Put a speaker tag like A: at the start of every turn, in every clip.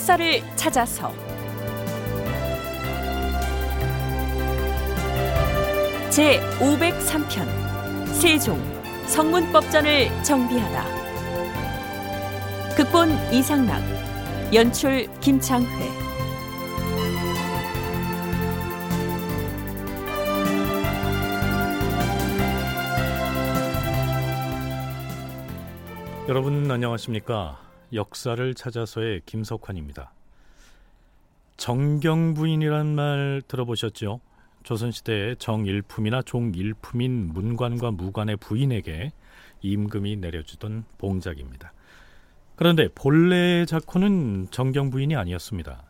A: 역사를 찾아서. 제 503편 세종 성문법전을 정비하다. 극본 이상락 연출 김창회.
B: 여러분 안녕하십니까? 역사를 찾아서의 김석환입니다. 정경부인이란 말 들어보셨죠? 조선시대의 정일품이나 종일품인 문관과 무관의 부인에게 임금이 내려주던 봉작입니다. 그런데 본래의 작호는 정경부인이 아니었습니다.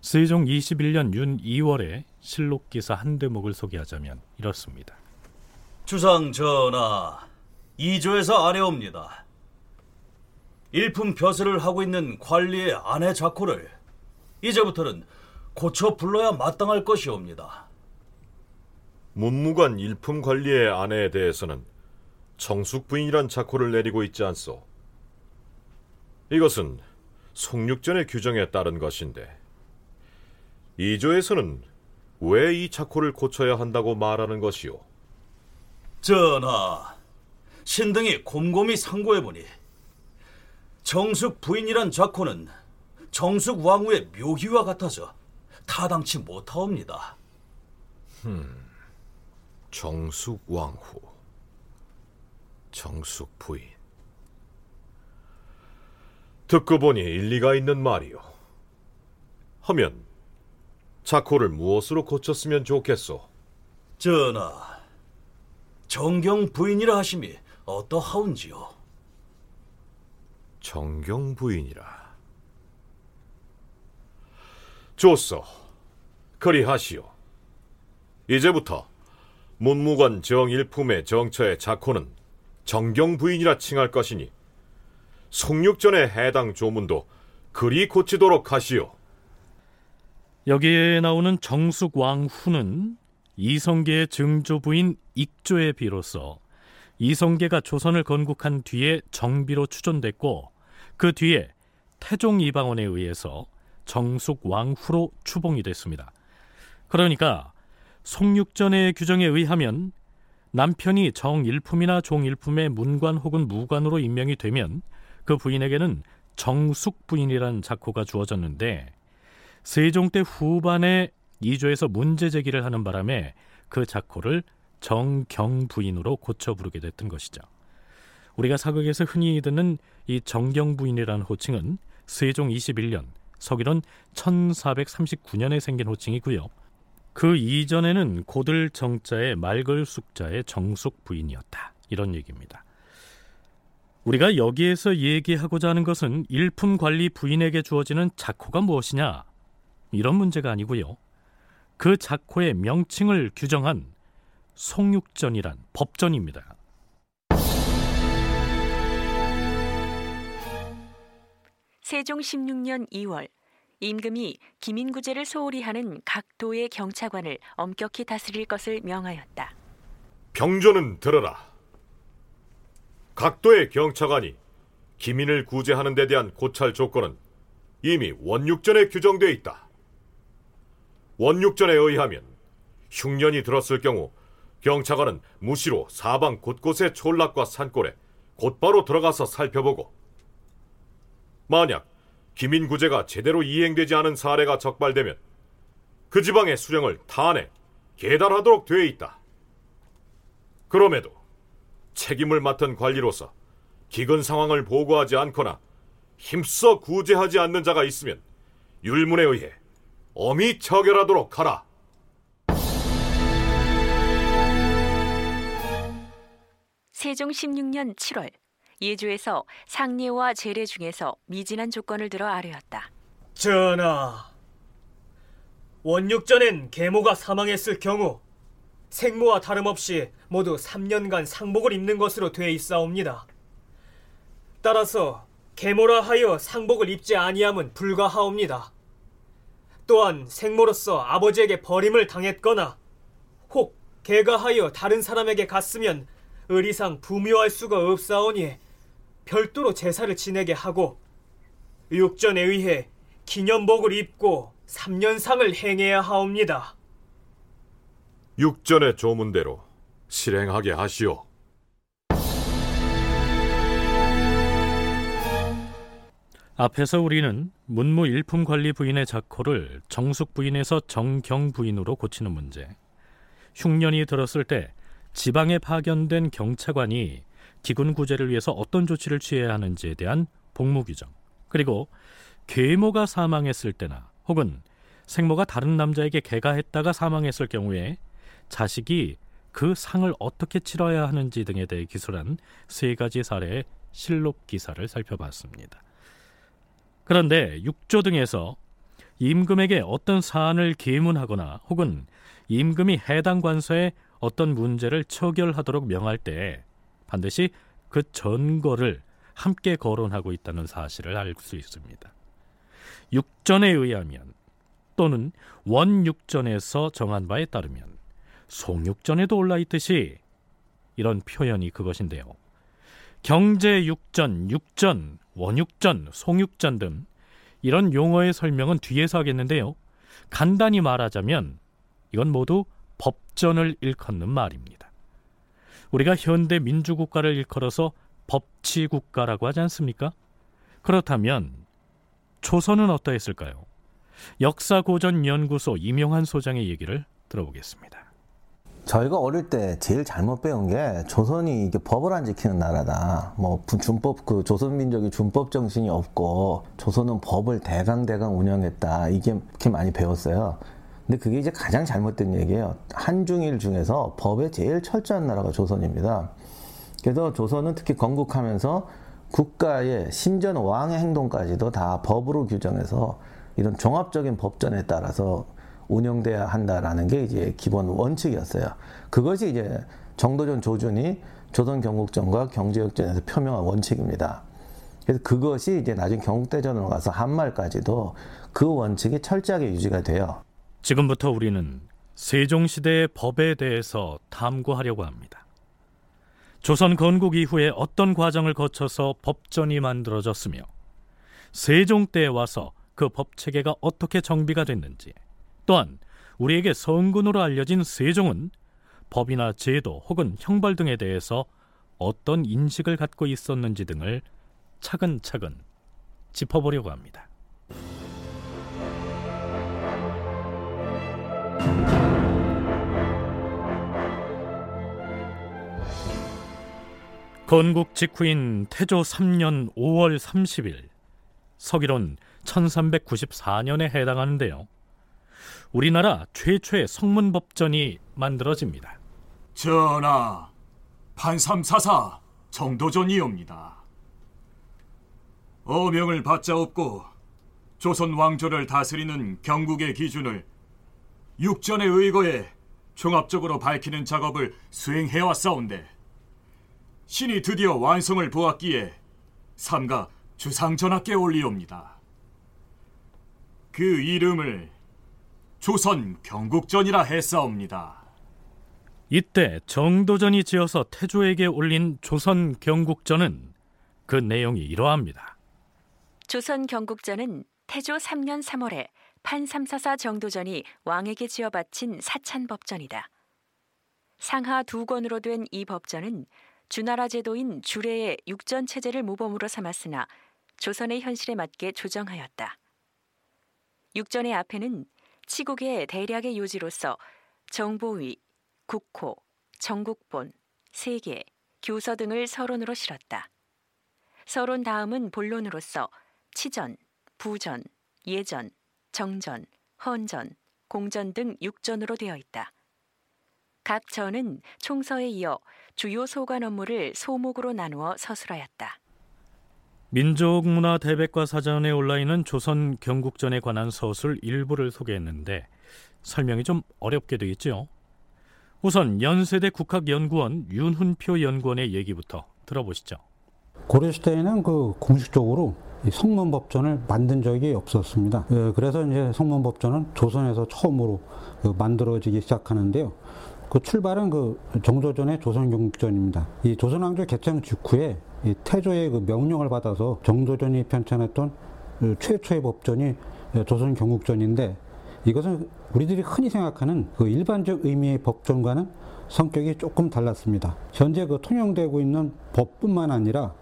B: 세종 21년 윤 2월에 실록기사 한 대목을 소개하자면 이렇습니다.
C: 주상 전하, 이조에서 아래옵니다. 일품 벼슬을 하고 있는 관리의 아내 자코를 이제부터는 고쳐 불러야 마땅할 것이옵니다.
D: 문무관 일품 관리의 아내에 대해서는 정숙 부인이란 자코를 내리고 있지 않소. 이것은 송육전의 규정에 따른 것인데 이조에서는 왜 이 자코를 고쳐야 한다고 말하는 것이오?
C: 전하, 신등이 곰곰이 상고해보니 정숙 부인이란 자코는 정숙 왕후의 묘기와 같아서 타당치 못하옵니다.
D: 정숙 왕후, 정숙 부인. 듣고 보니 일리가 있는 말이오. 하면 자코를 무엇으로 고쳤으면 좋겠소?
C: 전하, 정경 부인이라 하심이 어떠하운지요?
D: 정경 부인이라. 좋소. 그리하시오. 이제부터 문무관 정일품의 정처의 자코는 정경 부인이라 칭할 것이니 송육전의 해당 조문도 그리 고치도록 하시오.
B: 여기에 나오는 정숙 왕후는 이성계의 증조 부인 익조에 비로소 이성계가 조선을 건국한 뒤에 정비로 추존됐고 그 뒤에 태종 이방원에 의해서 정숙 왕후로 추봉이 됐습니다. 그러니까 송육전의 규정에 의하면 남편이 정일품이나 종일품의 문관 혹은 무관으로 임명이 되면 그 부인에게는 정숙 부인이라는 작호가 주어졌는데 세종 때 후반에 이조에서 문제 제기를 하는 바람에 그 작호를 정경 부인으로 고쳐 부르게 됐던 것이죠. 우리가 사극에서 흔히 듣는 이 정경 부인이라는 호칭은 세종 21년 서기론 1439년에 생긴 호칭이고요. 그 이전에는 고들 정자의 말걸 숙자의 정숙 부인이었다. 이런 얘기입니다. 우리가 여기에서 얘기하고자 하는 것은 일품 관리 부인에게 주어지는 작호가 무엇이냐 이런 문제가 아니고요. 그 작호의 명칭을 규정한 송육전이란 법전입니다.
A: 세종 16년 2월 임금이 기민구제를 소홀히 하는 각 도의 경차관을 엄격히 다스릴 것을 명하였다.
D: 병조는 들어라. 각 도의 경차관이 기민을 구제하는 데 대한 고찰 조건은 이미 원육전에 규정되어 있다. 원육전에 의하면 흉년이 들었을 경우 경차관은 무시로 사방 곳곳의 촌락과 산골에 곧바로 들어가서 살펴보고 만약 기민구제가 제대로 이행되지 않은 사례가 적발되면 그 지방의 수령을 탄핵, 계달하도록 되어 있다. 그럼에도 책임을 맡은 관리로서 기근 상황을 보고하지 않거나 힘써 구제하지 않는 자가 있으면 율문에 의해 엄히 처결하도록 하라.
A: 세종 16년 7월 예주에서 상례와 제례 중에서 미진한 조건을 들어 아뢰었다.
E: 전하, 원육전엔 계모가 사망했을 경우 생모와 다름없이 모두 3년간 상복을 입는 것으로 돼 있사옵니다. 따라서 계모라 하여 상복을 입지 아니함은 불가하옵니다. 또한 생모로서 아버지에게 버림을 당했거나 혹 개가 하여 다른 사람에게 갔으면 의리상 부묘할 수가 없사오니 별도로 제사를 지내게 하고 육전에 의해 기념복을 입고 3년상을 행해야 하옵니다.
D: 육전의 조문대로 실행하게 하시오.
B: 앞에서 우리는 문무 일품 관리 부인의 작호를 정숙 부인에서 정경 부인으로 고치는 문제, 흉년이 들었을 때 지방에 파견된 경차관이 기군 구제를 위해서 어떤 조치를 취해야 하는지에 대한 복무 규정, 그리고 계모가 사망했을 때나 혹은 생모가 다른 남자에게 개가했다가 사망했을 경우에 자식이 그 상을 어떻게 치러야 하는지 등에 대해 기술한 세 가지 사례의 실록 기사를 살펴봤습니다. 그런데 육조 등에서 임금에게 어떤 사안을 계문하거나 혹은 임금이 해당 관서에 어떤 문제를 처결하도록 명할 때 반드시 그 전거를 함께 거론하고 있다는 사실을 알 수 있습니다. 육전에 의하면 또는 원육전에서 정한 바에 따르면 송육전에도 올라 있듯이 이런 표현이 그것인데요. 경제육전, 육전, 원육전, 송육전 등 이런 용어의 설명은 뒤에서 하겠는데요. 간단히 말하자면 이건 모두 법전을 일컫는 말입니다. 우리가 현대 민주국가를 일컬어서 법치국가라고 하지 않습니까? 그렇다면 조선은 어떠했을까요? 역사고전연구소 임용한 소장의 얘기를 들어보겠습니다.
F: 저희가 어릴 때 제일 잘못 배운 게 조선이 이게 법을 안 지키는 나라다. 뭐 준법 그 조선 민족이 준법 정신이 없고 조선은 법을 대강 대강 운영했다. 이게 이렇게 많이 배웠어요. 근데 그게 이제 가장 잘못된 얘기예요. 한중일 중에서 법에 제일 철저한 나라가 조선입니다. 그래서 조선은 특히 건국하면서 국가의 심지어는 왕의 행동까지도 다 법으로 규정해서 이런 종합적인 법전에 따라서 운영돼야 한다라는 게 이제 기본 원칙이었어요. 그것이 이제 정도전 조준이 조선 경국전과 경제역전에서 표명한 원칙입니다. 그래서 그것이 이제 나중에 경국대전으로 가서 한말까지도 그 원칙이 철저하게 유지가 돼요.
B: 지금부터 우리는 세종시대의 법에 대해서 탐구하려고 합니다. 조선 건국 이후에 어떤 과정을 거쳐서 법전이 만들어졌으며 세종 때에 와서 그 법 체계가 어떻게 정비가 됐는지 또한 우리에게 성군으로 알려진 세종은 법이나 제도 혹은 형벌 등에 대해서 어떤 인식을 갖고 있었는지 등을 차근차근 짚어보려고 합니다. 건국 직후인 태조 3년 5월 30일 서기론 1394년에 해당하는데요. 우리나라 최초의 성문법전이 만들어집니다.
G: 전하, 판삼사사 정도전이옵니다. 어명을 받자 없고 조선 왕조를 다스리는 경국의 기준을 육전의 의거에 종합적으로 밝히는 작업을 수행해왔사온데 신이 드디어 완성을 보았기에 삼가 주상전하께 올리옵니다. 그 이름을 조선 경국전이라 했사옵니다.
B: 이때 정도전이 지어서 태조에게 올린 조선 경국전은 그 내용이 이러합니다.
A: 조선 경국전은 태조 3년 3월에 판삼사사 정도전이 왕에게 지어 바친 사찬법전이다. 상하 두 권으로 된 이 법전은 주나라 제도인 주례의 육전 체제를 모범으로 삼았으나 조선의 현실에 맞게 조정하였다. 육전의 앞에는 치국의 대략의 요지로서 정보위, 국호, 정국본, 세계, 교서 등을 서론으로 실었다. 서론 다음은 본론으로서 치전, 부전, 예전, 정전, 헌전, 공전 등 6전으로 되어 있다. 각 전은 총서에 이어 주요 소관 업무를 소목으로 나누어 서술하였다.
B: 민족문화 대백과 사전에 올라 있는 조선 경국전에 관한 서술 일부를 소개했는데 설명이 좀 어렵게 되어 있죠. 우선 연세대 국학연구원 윤훈표 연구원의 얘기부터 들어보시죠.
H: 고려시대에는 그 공식적으로 성문법전을 만든 적이 없었습니다. 예, 그래서 이제 성문법전은 조선에서 처음으로 그 만들어지기 시작하는데요. 그 출발은 그 정조전의 조선경국전입니다. 이 조선왕조 개창 직후에 태조의 그 명령을 받아서 정조전이 편찬했던 그 최초의 법전이 조선 경국전인데 이것은 우리들이 흔히 생각하는 그 일반적 의미의 법전과는 성격이 조금 달랐습니다. 현재 그 통용되고 있는 법뿐만 아니라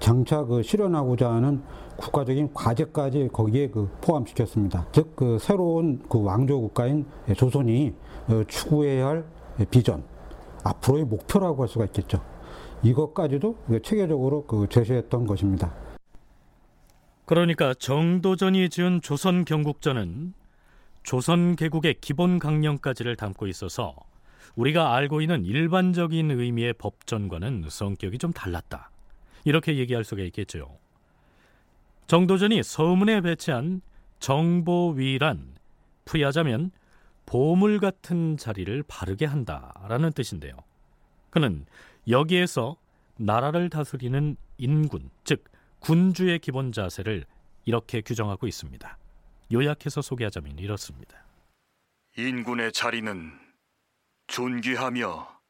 H: 장차 그 실현하고자 하는 국가적인 과제까지 거기에 그 포함시켰습니다. 즉 그 새로운 그 왕조 국가인 조선이 어, 추구해야 할 비전, 앞으로의 목표라고 할 수가 있겠죠. 이것까지도 체계적으로 그 제시했던 것입니다.
B: 그러니까 정도전이 지은 조선 경국전은 조선 개국의 기본 강령까지를 담고 있어서 우리가 알고 있는 일반적인 의미의 법전과는 성격이 좀 달랐다. 이렇게 얘기할 수가 있겠죠. 정도전이 서문에 배치한 정보위란 풀이하자면 보물 같은 자리를 바르게 한다라는 뜻인데요. 그는 여기에서 나라를 다스리는 인군, 즉 군주의 기본 자세를 이렇게 규정하고 있습니다. 요약해서 소개하자면 이렇습니다.
I: 인군의 자리는 존귀하며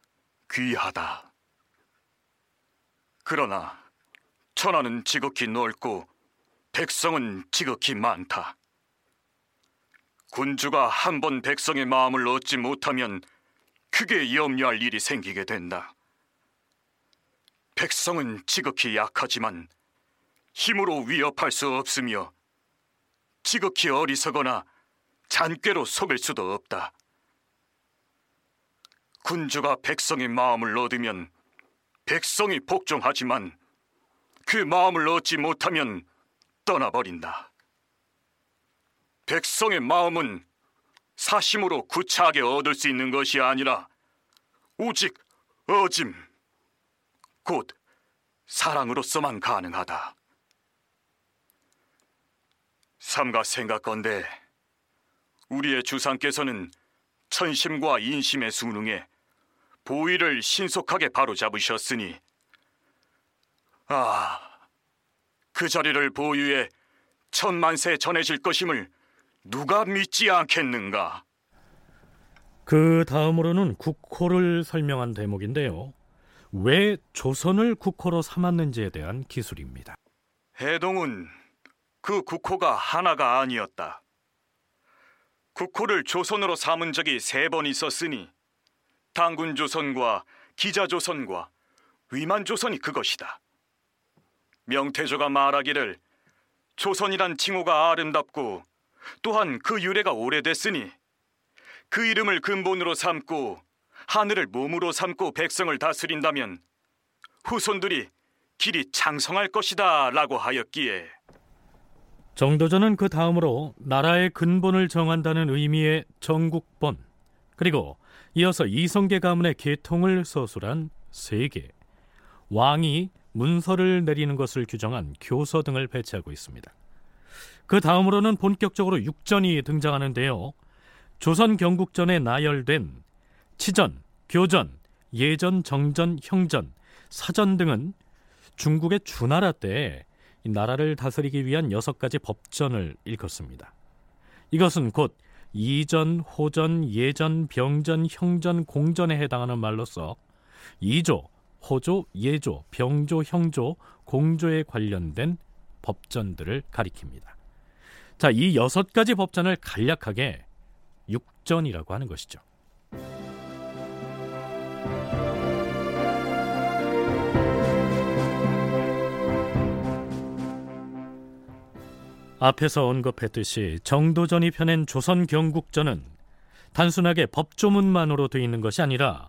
I: 귀하다. 그러나 천하는 지극히 넓고 백성은 지극히 많다. 군주가 한 번 백성의 마음을 얻지 못하면 크게 염려할 일이 생기게 된다. 백성은 지극히 약하지만 힘으로 위협할 수 없으며 지극히 어리석거나 잔꾀로 속일 수도 없다. 군주가 백성의 마음을 얻으면 백성이 복종하지만 그 마음을 얻지 못하면 떠나버린다. 백성의 마음은 사심으로 구차하게 얻을 수 있는 것이 아니라 오직 어짐, 곧 사랑으로서만 가능하다. 삼가 생각건대 우리의 주상께서는 천심과 인심의 순응에 보위를 신속하게 바로잡으셨으니 아, 그 자리를 보유해 천만세 전해질 것임을 누가 믿지 않겠는가?
B: 그 다음으로는 국호를 설명한 대목인데요. 왜 조선을 국호로 삼았는지에 대한 기술입니다.
I: 해동은 그 국호가 하나가 아니었다. 국호를 조선으로 삼은 적이 세 번 있었으니 당군 조선과 기자 조선과 위만 조선이 그것이다. 명태조가 말하기를 조선이란 칭호가 아름답고 또한 그 유래가 오래됐으니 그 이름을 근본으로 삼고 하늘을 몸으로 삼고 백성을 다스린다면 후손들이 길이 장성할 것이다 라고 하였기에.
B: 정도전은 그 다음으로 나라의 근본을 정한다는 의미의 정국본 그리고 이어서 이성계 가문의 계통을 서술한 세계. 왕이 문서를 내리는 것을 규정한 교서 등을 배치하고 있습니다. 그 다음으로는 본격적으로 육전이 등장하는데요. 조선 경국전에 나열된 치전, 교전, 예전, 정전, 형전, 사전 등은 중국의 주나라 때 나라를 다스리기 위한 여섯 가지 법전을 일컫습니다. 이것은 곧 이전, 호전, 예전, 병전, 형전, 공전에 해당하는 말로서 이조, 호조, 예조, 병조, 형조, 공조에 관련된 법전들을 가리킵니다. 자, 이 여섯 가지 법전을 간략하게 육전이라고 하는 것이죠. 앞에서 언급했듯이 정도전이 펴낸 조선 경국전은 단순하게 법조문만으로 되어 있는 것이 아니라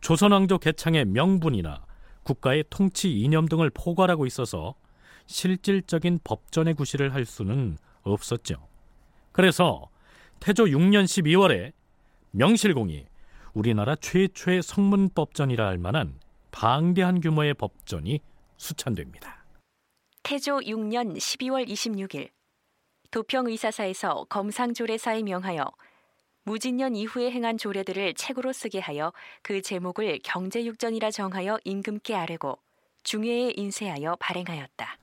B: 조선왕조 개창의 명분이나 국가의 통치 이념 등을 포괄하고 있어서 실질적인 법전의 구실을 할 수는 없었죠. 그래서 태조 6년 12월에 명실공히 우리나라 최초의 성문법전이라 할 만한 방대한 규모의 법전이 수찬됩니다.
A: 태조 6년 12월 26일 도평의사사에서 검상조례사에 명하여 무진년 이후에 행한 조례들을 책으로 쓰게 하여 그 제목을 경제육전이라 정하여 임금께 아뢰고 중회에 인쇄하여 발행하였다.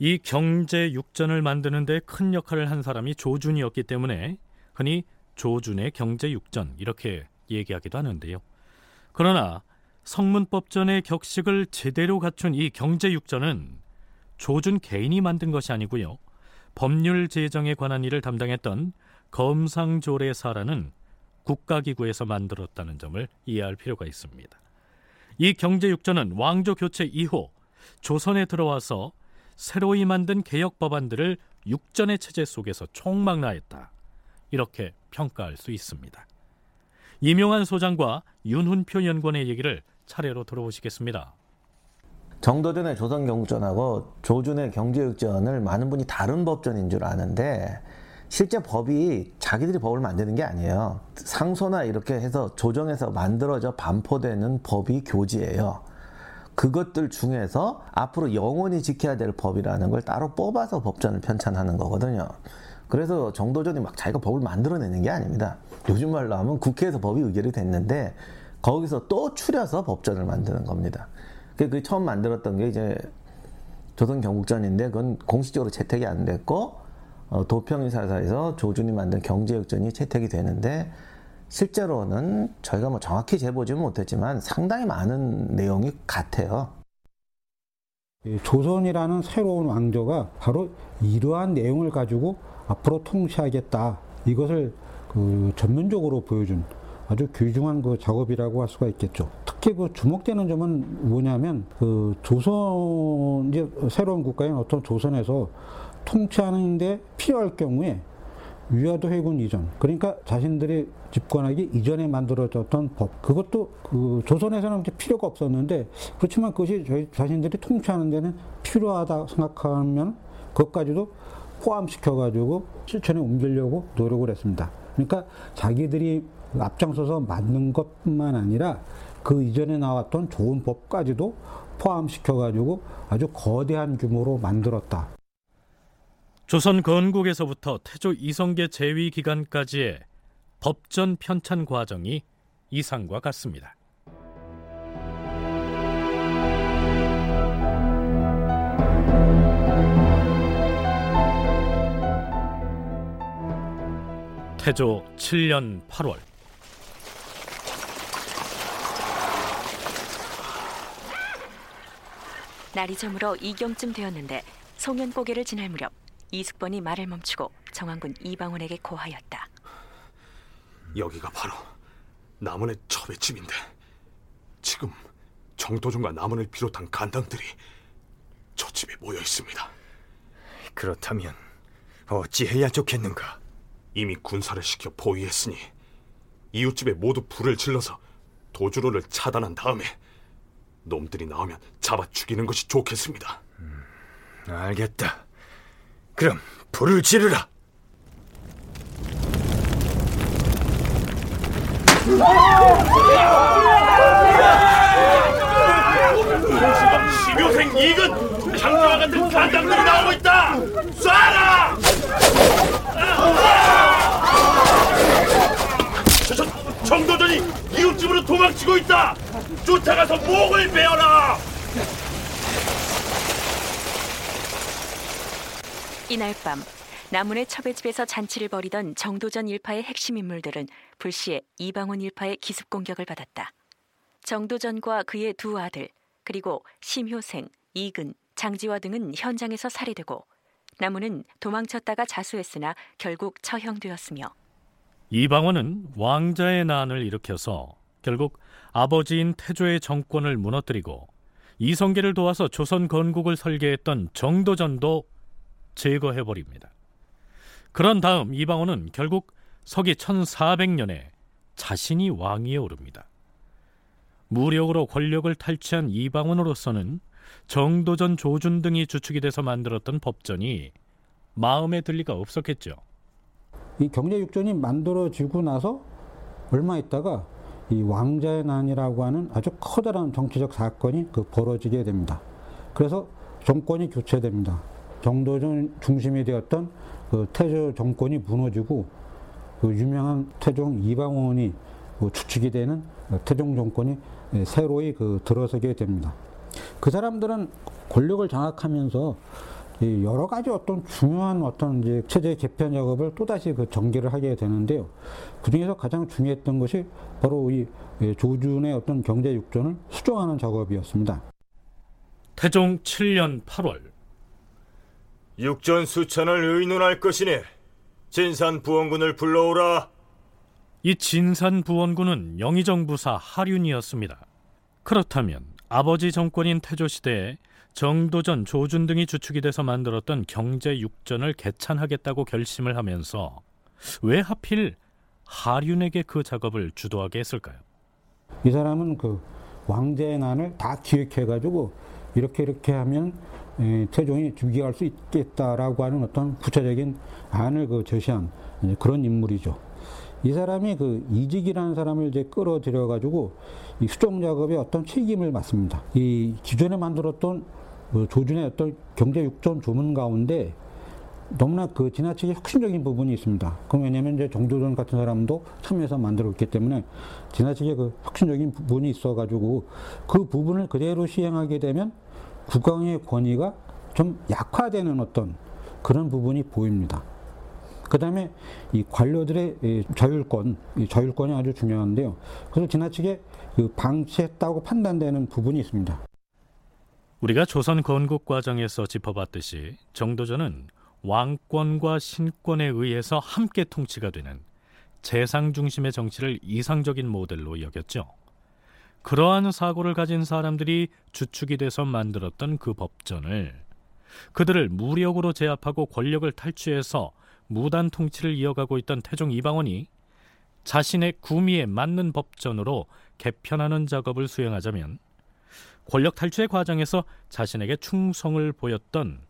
B: 이 경제육전을 만드는 데 큰 역할을 한 사람이 조준이었기 때문에 흔히 조준의 경제육전 이렇게 얘기하기도 하는데요. 그러나 성문법전의 격식을 제대로 갖춘 이 경제육전은 조준 개인이 만든 것이 아니고요. 법률 제정에 관한 일을 담당했던 검상조례사라는 국가기구에서 만들었다는 점을 이해할 필요가 있습니다. 이 경제육전은 왕조 교체 이후 조선에 들어와서 새로이 만든 개혁 법안들을 육전의 체제 속에서 총망라했다. 이렇게 평가할 수 있습니다. 이명환 소장과 윤훈표 연구원의 얘기를 차례로 들어보시겠습니다.
F: 정도전의 조선경국전하고 조준의 경제육전을 많은 분이 다른 법전인 줄 아는데 실제 법이 자기들이 법을 만드는 게 아니에요. 상소나 이렇게 해서 조정해서 만들어져 반포되는 법이 교지예요. 그것들 중에서 앞으로 영원히 지켜야 될 법이라는 걸 따로 뽑아서 법전을 편찬하는 거거든요. 그래서 정도전이 막 자기가 법을 만들어내는 게 아닙니다. 요즘 말로 하면 국회에서 법이 의결이 됐는데 거기서 또 추려서 법전을 만드는 겁니다. 그 처음 만들었던 게 이제 조선 경국전인데 그건 공식적으로 채택이 안 됐고 어, 도평이사사에서 조준이 만든 경제역전이 채택이 되는데 실제로는 저희가 뭐 정확히 재보지는 못했지만 상당히 많은 내용이 같아요.
H: 조선이라는 새로운 왕조가 바로 이러한 내용을 가지고 앞으로 통치하겠다. 이것을 그 전면적으로 보여준 아주 귀중한 그 작업이라고 할 수가 있겠죠. 특히 그 주목되는 점은 뭐냐면 그 조선 이제 새로운 국가인 어떤 조선에서 통치하는데 필요할 경우에 위화도 해군 이전 그러니까 자신들이 집권하기 이전에 만들어졌던 법 그것도 그 조선에서는 필요가 없었는데 그렇지만 그것이 저희 자신들이 통치하는 데는 필요하다 생각하면 그것까지도 포함시켜 가지고 실천에 옮기려고 노력을 했습니다. 그러니까 자기들이 앞장서서 만든 것뿐만 아니라 그 이전에 나왔던 좋은 법까지도 포함시켜 가지고 아주 거대한 규모로 만들었다.
B: 조선 건국에서부터 태조 이성계 재위 기간까지의 법전 편찬 과정이 이상과 같습니다. 태조 7년 8월
A: 날이 저물어 이경쯤 되었는데 송연 고개를 지날 무렵 이숙번이 말을 멈추고 정왕군 이방원에게 고하였다.
J: 여기가 바로 남원의 첩의집인데 지금 정도준과 남원을 비롯한 간당들이 저 집에 모여 있습니다.
K: 그렇다면 어찌해야 좋겠는가?
J: 이미 군사를 시켜 포위했으니 이웃집에 모두 불을 질러서 도주로를 차단한 다음에 놈들이 나오면 잡아 죽이는 것이 좋겠습니다.
K: 음, 알겠다. 그럼 불을 지르라.
J: 심효생 이근 장교와 같은 간당들이 나오고 있다. 쏴라! 저, 저, 정도전이 이웃집으로 도망치고 있다. 쫓아가서 목을 베어라.
A: 이날 밤 남문의 첩의집에서 잔치를 벌이던 정도전 일파의 핵심 인물들은 불시에 이방원 일파의 기습 공격을 받았다. 정도전과 그의 두 아들 그리고 심효생, 이근, 장지화 등은 현장에서 살해되고 나무는 도망쳤다가 자수했으나 결국 처형되었으며
B: 이방원은 왕자의 난을 일으켜서 결국 아버지인 태조의 정권을 무너뜨리고 이성계를 도와서 조선 건국을 설계했던 정도전도 제거해 버립니다. 그런 다음 이방원은 결국 서기 1400년에 자신이 왕위에 오릅니다. 무력으로 권력을 탈취한 이방원으로서는 정도전 조준 등이 주축이 돼서 만들었던 법전이 마음에 들 리가 없었겠죠.
H: 이 경제육전이 만들어지고 나서 얼마 있다가 이 왕자의 난이라고 하는 아주 커다란 정치적 사건이 그 벌어지게 됩니다. 그래서 정권이 교체됩니다. 정도전 중심이 되었던 그 태조 정권이 무너지고 그 유명한 태종 이방원이 그 주축이 되는 태종 정권이 새로이 그 들어서게 됩니다. 그 사람들은 권력을 장악하면서 여러 가지 어떤 중요한 어떤 이제 체제 개편 작업을 또다시 그 전개를 하게 되는데요. 그 중에서 가장 중요했던 것이 바로 이 조준의 어떤 경제 육전을 수정하는 작업이었습니다.
B: 태종 7년 8월
K: 육전 수천을 의논할 것이니 진산 부원군을 불러오라.
B: 이 진산 부원군은 영의정 부사 하륜이었습니다. 그렇다면 아버지 정권인 태조 시대에 정도전, 조준 등이 주축이 돼서 만들었던 경제 육전을 개찬하겠다고 결심을 하면서 왜 하필 하륜에게 그 작업을 주도하게 했을까요?
H: 이 사람은 그 왕제의 난을 다 기획해가지고 이렇게 이렇게 하면 에, 태종이 즉위할 수 있겠다라고 하는 어떤 구체적인 안을 그 제시한 그런 인물이죠. 이 사람이 그 이직이라는 사람을 이제 끌어들여 가지고 이 수정 작업에 어떤 책임을 맡습니다. 이 기존에 만들었던 그 조준의 어떤 경제 육전 조문 가운데 너무나 그 지나치게 혁신적인 부분이 있습니다. 그럼 왜냐면 이제 정조전 같은 사람도 참여해서 만들었기 때문에 지나치게 그 혁신적인 부분이 있어가지고 그 부분을 그대로 시행하게 되면 국왕의 권위가 좀 약화되는 어떤 그런 부분이 보입니다. 그 다음에 이 관료들의 자율권, 이 자율권이 아주 중요한데요. 그래서 지나치게 그 방치했다고 판단되는 부분이 있습니다.
B: 우리가 조선 건국 과정에서 짚어봤듯이 정도전은 왕권과 신권에 의해서 함께 통치가 되는 재상 중심의 정치를 이상적인 모델로 여겼죠. 그러한 사고를 가진 사람들이 주축이 돼서 만들었던 그 법전을 그들을 무력으로 제압하고 권력을 탈취해서 무단 통치를 이어가고 있던 태종 이방원이 자신의 구미에 맞는 법전으로 개편하는 작업을 수행하자면 권력 탈취의 과정에서 자신에게 충성을 보였던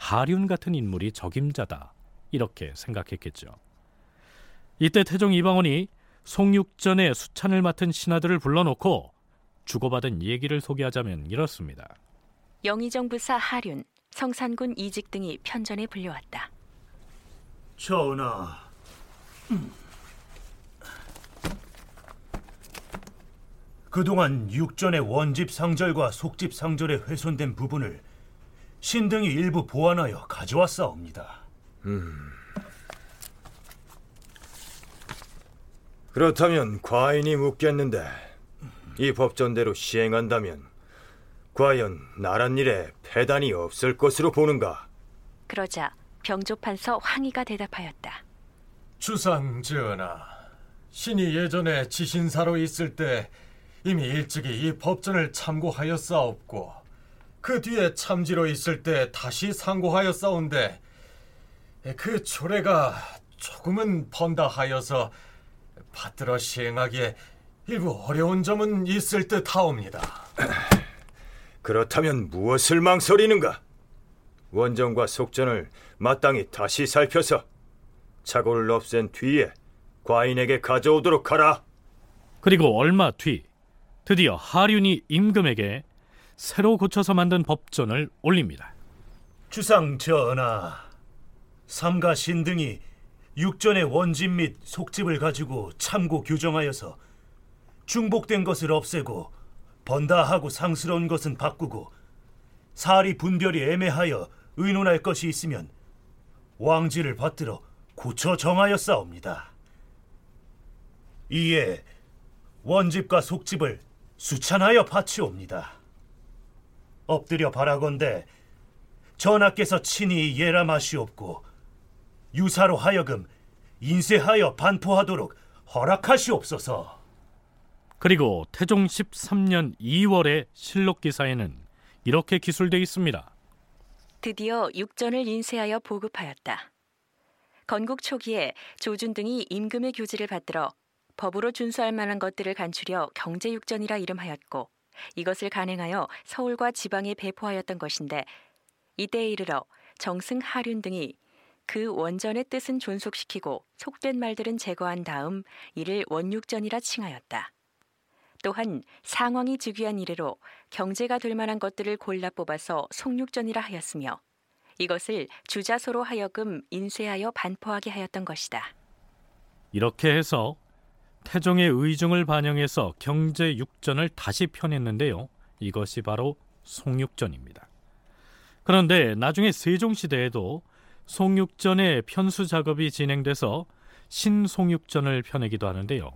B: 하륜 같은 인물이 적임자다 이렇게 생각했겠죠. 이때 태종 이방원이 송육전의 수찬을 맡은 신하들을 불러놓고 주고받은 얘기를 소개하자면 이렇습니다.
A: 영의정 부사 하륜, 성산군 이직 등이 편전에 불려왔다.
C: 전하, 그동안 육전의 원집 상절과 속집 상절에 훼손된 부분을 신등이 일부 보완하여 가져왔사옵니다.
K: 음. 그렇다면 과인이 묻겠는데 이 법전대로 시행한다면 과연 나란 일에 폐단이 없을 것으로 보는가?
A: 그러자 병조판서 황희가 대답하였다.
L: 주상 전하, 신이 예전에 지신사로 있을 때 이미 일찍이 이 법전을 참고하였사옵고 그 뒤에 참지로 있을 때 다시 상고하였사온데 그 초래가 조금은 번다 하여서 받들어 시행하기에 일부 어려운 점은 있을 듯하옵니다.
K: 그렇다면 무엇을 망설이는가? 원전과 속전을 마땅히 다시 살펴서 착오를 없앤 뒤에 과인에게 가져오도록 하라.
B: 그리고 얼마 뒤 드디어 하륜이 임금에게 새로 고쳐서 만든 법전을 올립니다.
C: 주상 전하, 삼가 신 등이 육전의 원집 및 속집을 가지고 참고 규정하여서 중복된 것을 없애고 번다하고 상스러운 것은 바꾸고 사리 분별이 애매하여 의논할 것이 있으면 왕지를 받들어 고쳐 정하였사옵니다. 이에 원집과 속집을 수찬하여 바치옵니다. 엎드려 바라건대 전하께서 친히 예람하시옵고 유사로 하여금 인쇄하여 반포하도록 허락하시옵소서.
B: 그리고 태종 13년 2월의 실록 기사에는 이렇게 기술돼 있습니다.
A: 드디어 육전을 인쇄하여 보급하였다. 건국 초기에 조준 등이 임금의 교지를 받들어 법으로 준수할 만한 것들을 간추려 경제육전이라 이름하였고 이것을 간행하여 서울과 지방에 배포하였던 것인데 이때에 이르러 정승 하륜 등이 그 원전의 뜻은 존속시키고 속된 말들은 제거한 다음 이를 원육전이라 칭하였다. 또한 상왕이 즉위한 이래로 경제가 될 만한 것들을 골라 뽑아서 송육전이라 하였으며 이것을 주자소로 하여금 인쇄하여 반포하게 하였던 것이다.
B: 이렇게 해서 태종의 의중을 반영해서 경제 육전을 다시 펴냈는데요. 이것이 바로 송육전입니다. 그런데 나중에 세종시대에도 송육전의 편수 작업이 진행돼서 신송육전을 펴내기도 하는데요.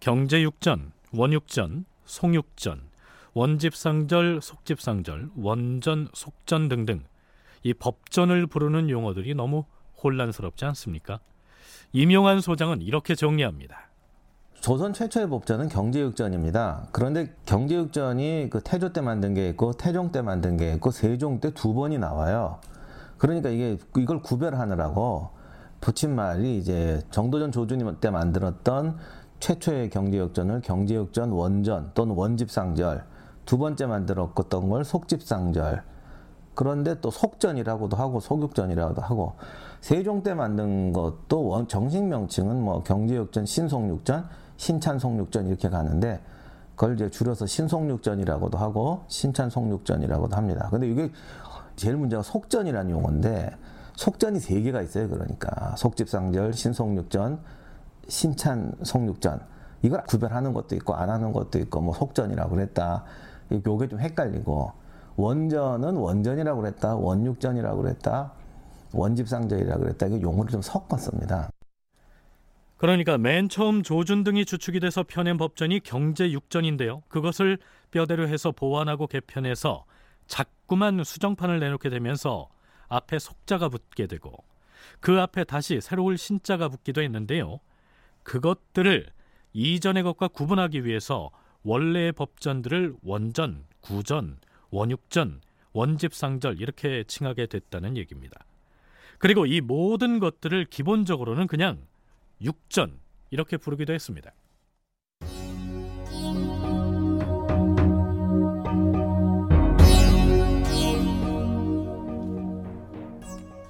B: 경제육전, 원육전, 송육전, 원집상절, 속집상절, 원전, 속전 등등 이 법전을 부르는 용어들이 너무 혼란스럽지 않습니까? 임용한 소장은 이렇게 정리합니다.
F: 조선 최초의 법전은 경제육전입니다. 그런데 경제육전이 그 태조 때 만든 게 있고 태종 때 만든 게 있고 세종 때 두 번이 나와요. 그러니까 이게 이걸 구별하느라고 붙임말이 이제 정도전 조준이 때 만들었던 최초의 경제역전을 경제역전 원전 또는 원집상절 두 번째 만들었던 걸 속집상절 그런데 또 속전이라고도 하고 속육전이라고도 하고 세종 때 만든 것도 원, 정식 명칭은 뭐 경제역전 신속육전 신찬송육전 이렇게 가는데 그걸 이제 줄여서 신속육전이라고도 하고 신찬송육전이라고도 합니다. 근데 이게 제일 문제가 속전이라는 용어인데 속전이 세 개가 있어요. 그러니까 속집상절, 신속육전, 신찬송육전 이걸 구별하는 것도 있고 안 하는 것도 있고 뭐 속전이라고 그랬다. 요게 좀 헷갈리고 원전은 원전이라고 그랬다. 원육전이라고 그랬다. 원집상절이라고 그랬다. 이게 용어를 좀 섞었습니다.
B: 그러니까 맨 처음 조준 등이 주축이 돼서 펴낸 법전이 경제 육전인데요. 그것을 뼈대로 해서 보완하고 개편해서 자꾸만 수정판을 내놓게 되면서 앞에 속자가 붙게 되고 그 앞에 다시 새로운 신자가 붙기도 했는데요. 그것들을 이전의 것과 구분하기 위해서 원래의 법전들을 원전, 구전, 원육전, 원집상절 이렇게 칭하게 됐다는 얘기입니다. 그리고 이 모든 것들을 기본적으로는 그냥 육전 이렇게 부르기도 했습니다.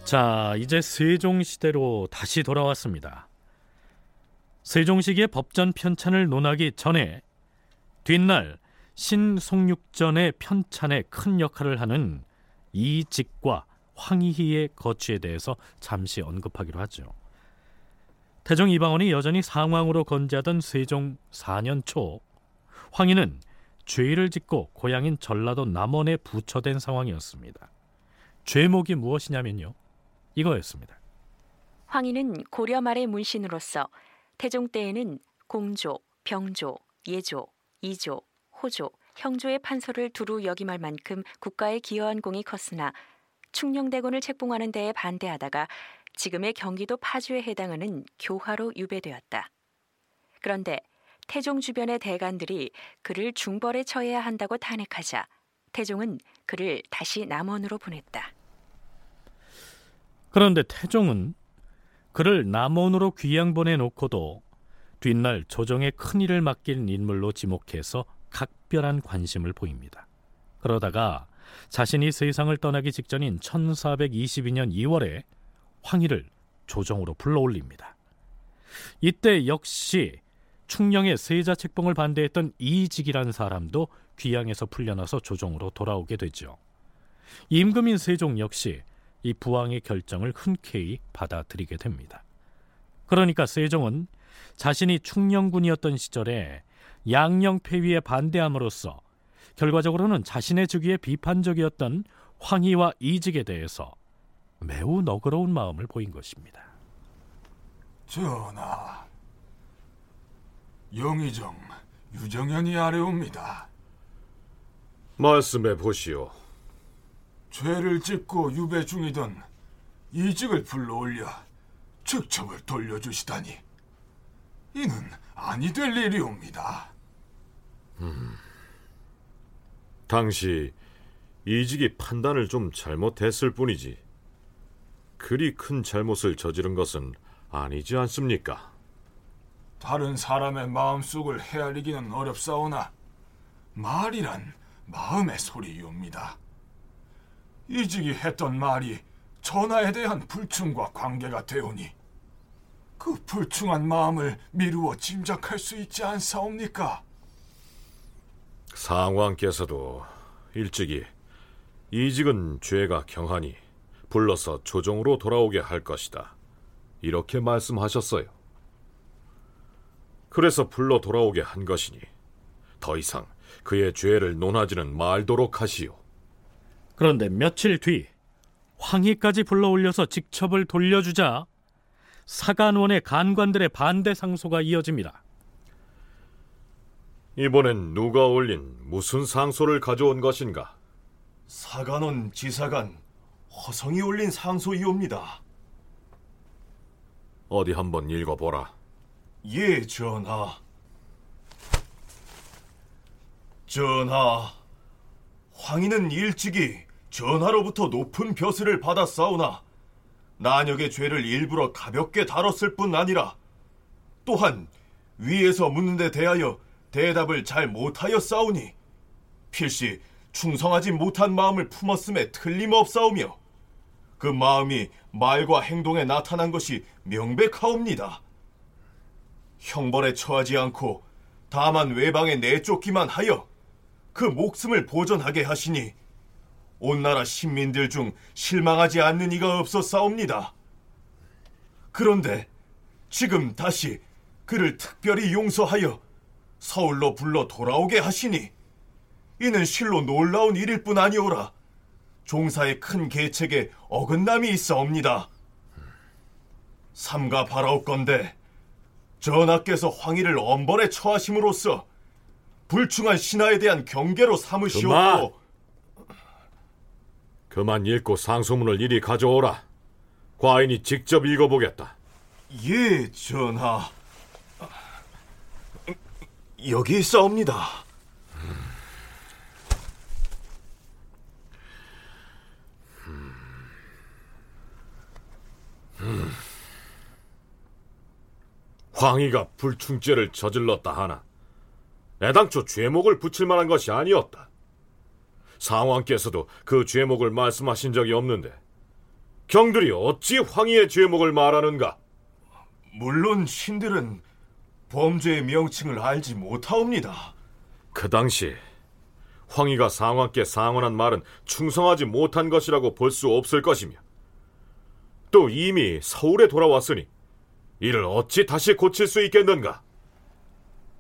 B: 자, 이제 세종 시대로 다시 돌아왔습니다. 세종 시기의 법전 편찬을 논하기 전에 뒷날 신송육전의 편찬에 큰 역할을 하는 이직과 황희희의 거취에 대해서 잠시 언급하기로 하죠. 태종 이방원이 여전히 상왕으로 건재하던 세종 4년 초 황희는 죄를 짓고 고향인 전라도 남원에 부처된 상황이었습니다. 죄목이 무엇이냐면요. 이거였습니다.
A: 황희는 고려 말의 문신으로서 태종 때에는 공조, 병조, 예조, 이조, 호조, 형조의 판서를 두루 역임할 만큼 국가에 기여한 공이 컸으나 충녕대군을 책봉하는 데에 반대하다가 지금의 경기도 파주에 해당하는 교화로 유배되었다. 그런데 태종 주변의 대관들이 그를 중벌에 처해야 한다고 탄핵하자 태종은 그를 다시 남원으로 보냈다.
B: 그런데 태종은 그를 남원으로 귀양 보내놓고도 뒷날 조정에 큰 일을 맡길 인물로 지목해서 각별한 관심을 보입니다. 그러다가 자신이 세상을 떠나기 직전인 1422년 2월에 황희를 조정으로 불러올립니다. 이때 역시 충령의 세자 책봉을 반대했던 이직이라는 사람도 귀양에서 풀려나서 조정으로 돌아오게 되죠. 임금인 세종 역시 이 부왕의 결정을 흔쾌히 받아들이게 됩니다. 그러니까 세종은 자신이 충령군이었던 시절에 양령 폐위에 반대함으로써 결과적으로는 자신의 주기에 비판적이었던 황희와 이직에 대해서 매우 너그러운 마음을 보인 것입니다.
G: 전하, 영의정 유정현이 아래옵니다.
D: 말씀해 보시오.
G: 죄를 짓고 유배 중이던 이직을 불러올려 직첩을 돌려주시다니 이는 아니 될 일이옵니다.
D: 음, 당시 이직이 판단을 좀 잘못했을 뿐이지 그리 큰 잘못을 저지른 것은 아니지 않습니까?
G: 다른 사람의 마음속을 헤아리기는 어렵사오나 말이란 마음의 소리이옵니다. 이직이 했던 말이 전하에 대한 불충과 관계가 되오니 그 불충한 마음을 미루어 짐작할 수 있지 않사옵니까?
D: 상왕께서도 일찍이 이직은 죄가 경하니 불러서 조정으로 돌아오게 할 것이다. 이렇게 말씀하셨어요. 그래서 불러 돌아오게 한 것이니 더 이상 그의 죄를 논하지는 말도록 하시오.
B: 그런데 며칠 뒤 황희까지 불러올려서 직첩을 돌려주자 사간원의 간관들의 반대 상소가 이어집니다.
D: 이번엔 누가 올린 무슨 상소를 가져온 것인가?
M: 사간원 지사관
N: 허성이 올린 상소이옵니다.
D: 어디 한번 읽어보라.
N: 예, 전하. 전하, 황희는 일찍이 전하로부터 높은 벼슬을 받았사오나 난역의 죄를 일부러 가볍게 다뤘을 뿐 아니라 또한 위에서 묻는 데 대하여 대답을 잘 못하여 싸우니 필시 충성하지 못한 마음을 품었음에 틀림없사오며 그 마음이 말과 행동에 나타난 것이 명백하옵니다. 형벌에 처하지 않고 다만 외방에 내쫓기만 하여 그 목숨을 보전하게 하시니 온 나라 신민들 중 실망하지 않는 이가 없었사옵니다. 그런데 지금 다시 그를 특별히 용서하여 서울로 불러 돌아오게 하시니 이는 실로 놀라운 일일 뿐 아니오라. 종사의 큰 계책에 어긋남이 있어옵니다. 삼가 바라옵건대 전하께서 황희를 엄벌에 처하심으로써 불충한 신하에 대한 경계로 삼으시옵고
D: 그만! 그만 읽고 상소문을 이리 가져오라. 과인이 직접 읽어보겠다.
N: 예, 전하. 여기 있사옵니다.
D: 황희가 불충죄를 저질렀다 하나 애당초 죄목을 붙일 만한 것이 아니었다. 상왕께서도 그 죄목을 말씀하신 적이 없는데 경들이 어찌 황희의 죄목을 말하는가?
N: 물론 신들은 범죄의 명칭을 알지 못하옵니다.
D: 그 당시 황희가 상왕께 상언한 말은 충성하지 못한 것이라고 볼 수 없을 것이며 또 이미 서울에 돌아왔으니 이를 어찌 다시 고칠 수 있겠는가?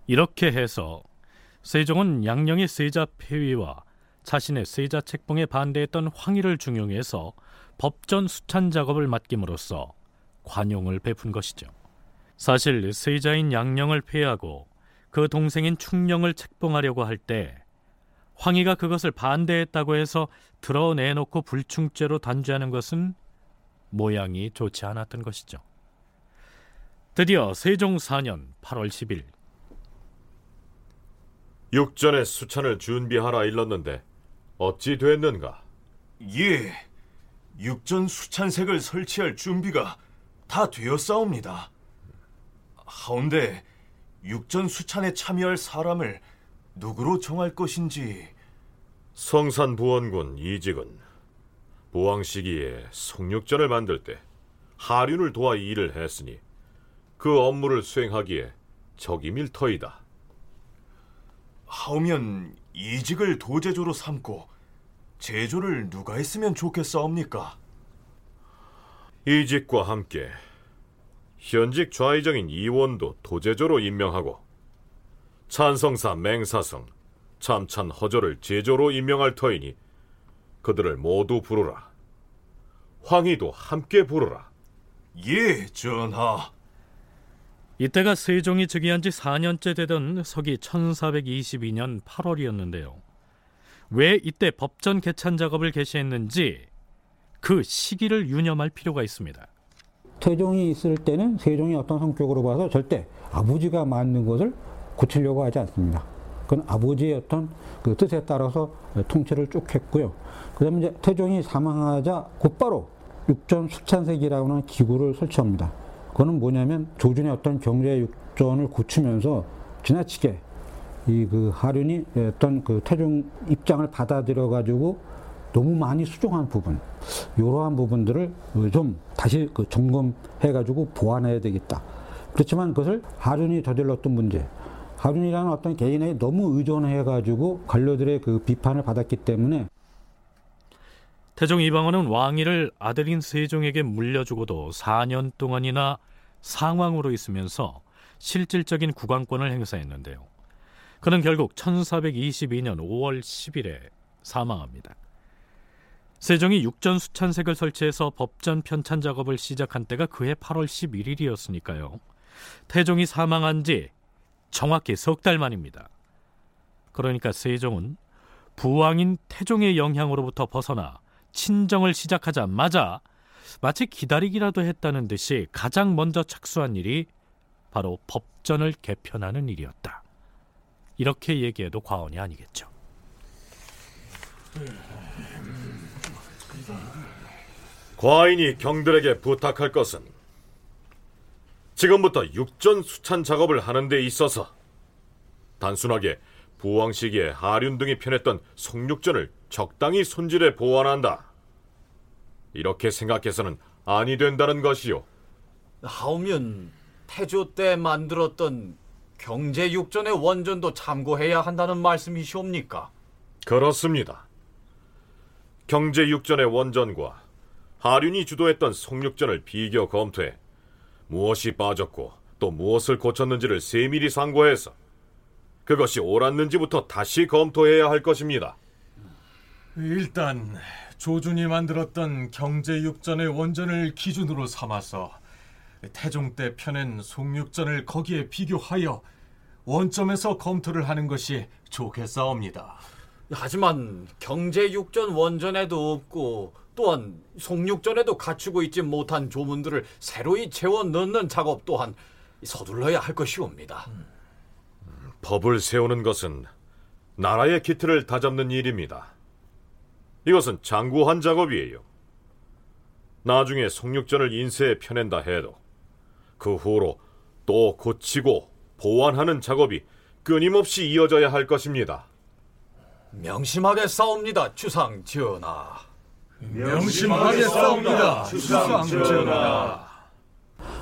B: 이렇게 해서 세종은 양령의 세자 폐위와 자신의 세자 책봉에 반대했던 황희를 중용해서 법전 수찬 작업을 맡김으로써 관용을 베푼 것이죠. 사실 세자인 양령을 폐하고 그 동생인 충령을 책봉하려고 할 때 황희가 그것을 반대했다고 해서 드러내놓고 불충죄로 단죄하는 것은 모양이 좋지 않았던 것이죠. 드디어 세종 4년 8월 10일
D: 육전의 수찬을 준비하라 일렀는데 어찌 됐는가?
N: 예, 육전 수찬색을 설치할 준비가 다 되었사옵니다. 하운데 육전 수찬에 참여할 사람을 누구로 정할 것인지
D: 성산 부원군 이직은 부왕 시기에 송육전을 만들 때 하륜을 도와 일을 했으니 그 업무를 수행하기에 적임일 터이다.
N: 하오면 이직을 도제조로 삼고 제조를 누가 했으면 좋겠사옵니까?
D: 이직과 함께 현직 좌의정인 이원도 도제조로 임명하고 찬성사 맹사성, 참찬 허조를 제조로 임명할 터이니 그들을 모두 부르라. 황희도 함께 부르라.
N: 예, 전하.
B: 이때가 세종이 즉위한 지 4년째 되던 서기 1422년 8월이었는데요. 왜 이때 법전 개찬 작업을 개시했는지 그 시기를 유념할 필요가 있습니다.
H: 태종이 있을 때는 세종이 어떤 성격으로 봐서 절대 아버지가 만든 것을 고치려고 하지 않습니다. 그건 아버지의 어떤 그 뜻에 따라서 통치를 쭉 했고요. 그 다음에 이제 태종이 사망하자 곧바로 육전 수찬색이라고 하는 기구를 설치합니다. 그거는 뭐냐면 조준의 어떤 경제 육전을 고치면서 지나치게 이 그 하륜이 어떤 그 태종 입장을 받아들여 가지고 너무 많이 수정한 부분, 이러한 부분들을 좀 다시 그 점검해 가지고 보완해야 되겠다. 그렇지만 그것을 하륜이 저질렀던 문제, 하륜이라는 어떤 개인에 너무 의존해 가지고 관료들의 그 비판을 받았기 때문에
B: 태종 이방원은 왕위를 아들인 세종에게 물려주고도 4년 동안이나 상왕으로 있으면서 실질적인 국왕권을 행사했는데요. 그는 결국 1422년 5월 10일에 사망합니다. 세종이 육전 수찬색을 설치해서 법전 편찬 작업을 시작한 때가 그해 8월 11일이었으니까요. 태종이 사망한 지 정확히 석 달 만입니다. 그러니까 세종은 부왕인 태종의 영향으로부터 벗어나 친정을 시작하자마자 마치 기다리기라도 했다는 듯이 가장 먼저 착수한 일이 바로 법전을 개편하는 일이었다. 이렇게 얘기해도 과언이 아니겠죠.
D: 과인이 경들에게 부탁할 것은 지금부터 육전 수찬 작업을 하는 데 있어서 단순하게 부왕 시기에 하륜 등이 편했던 송육전을 적당히 손질해 보완한다. 이렇게 생각해서는 아니 된다는 것이요.
M: 하오면 태조 때 만들었던 경제 육전의 원전도 참고해야 한다는 말씀이시옵니까?
D: 그렇습니다. 경제 육전의 원전과 하륜이 주도했던 송육전을 비교 검토해 무엇이 빠졌고 또 무엇을 고쳤는지를 세밀히 상고해서 그것이 옳았는지부터 다시 검토해야 할 것입니다.
L: 일단 조준이 만들었던 경제육전의 원전을 기준으로 삼아서 태종 때 펴낸 송육전을 거기에 비교하여 원점에서 검토를 하는 것이 좋겠사옵니다.
M: 하지만 경제육전 원전에도 없고 또한 송육전에도 갖추고 있지 못한 조문들을 새로이 채워 넣는 작업 또한 서둘러야 할 것이옵니다.
D: 법을 세우는 것은 나라의 기틀을 다잡는 일입니다. 이것은 장구한 작업이에요. 나중에 송육전을 인쇄에 펴낸다 해도 그 후로 또 고치고 보완하는 작업이 끊임없이 이어져야 할 것입니다.
M: 명심하게 싸웁니다, 주상 전하.
L: 명심하게 싸웁니다, 주상 전하.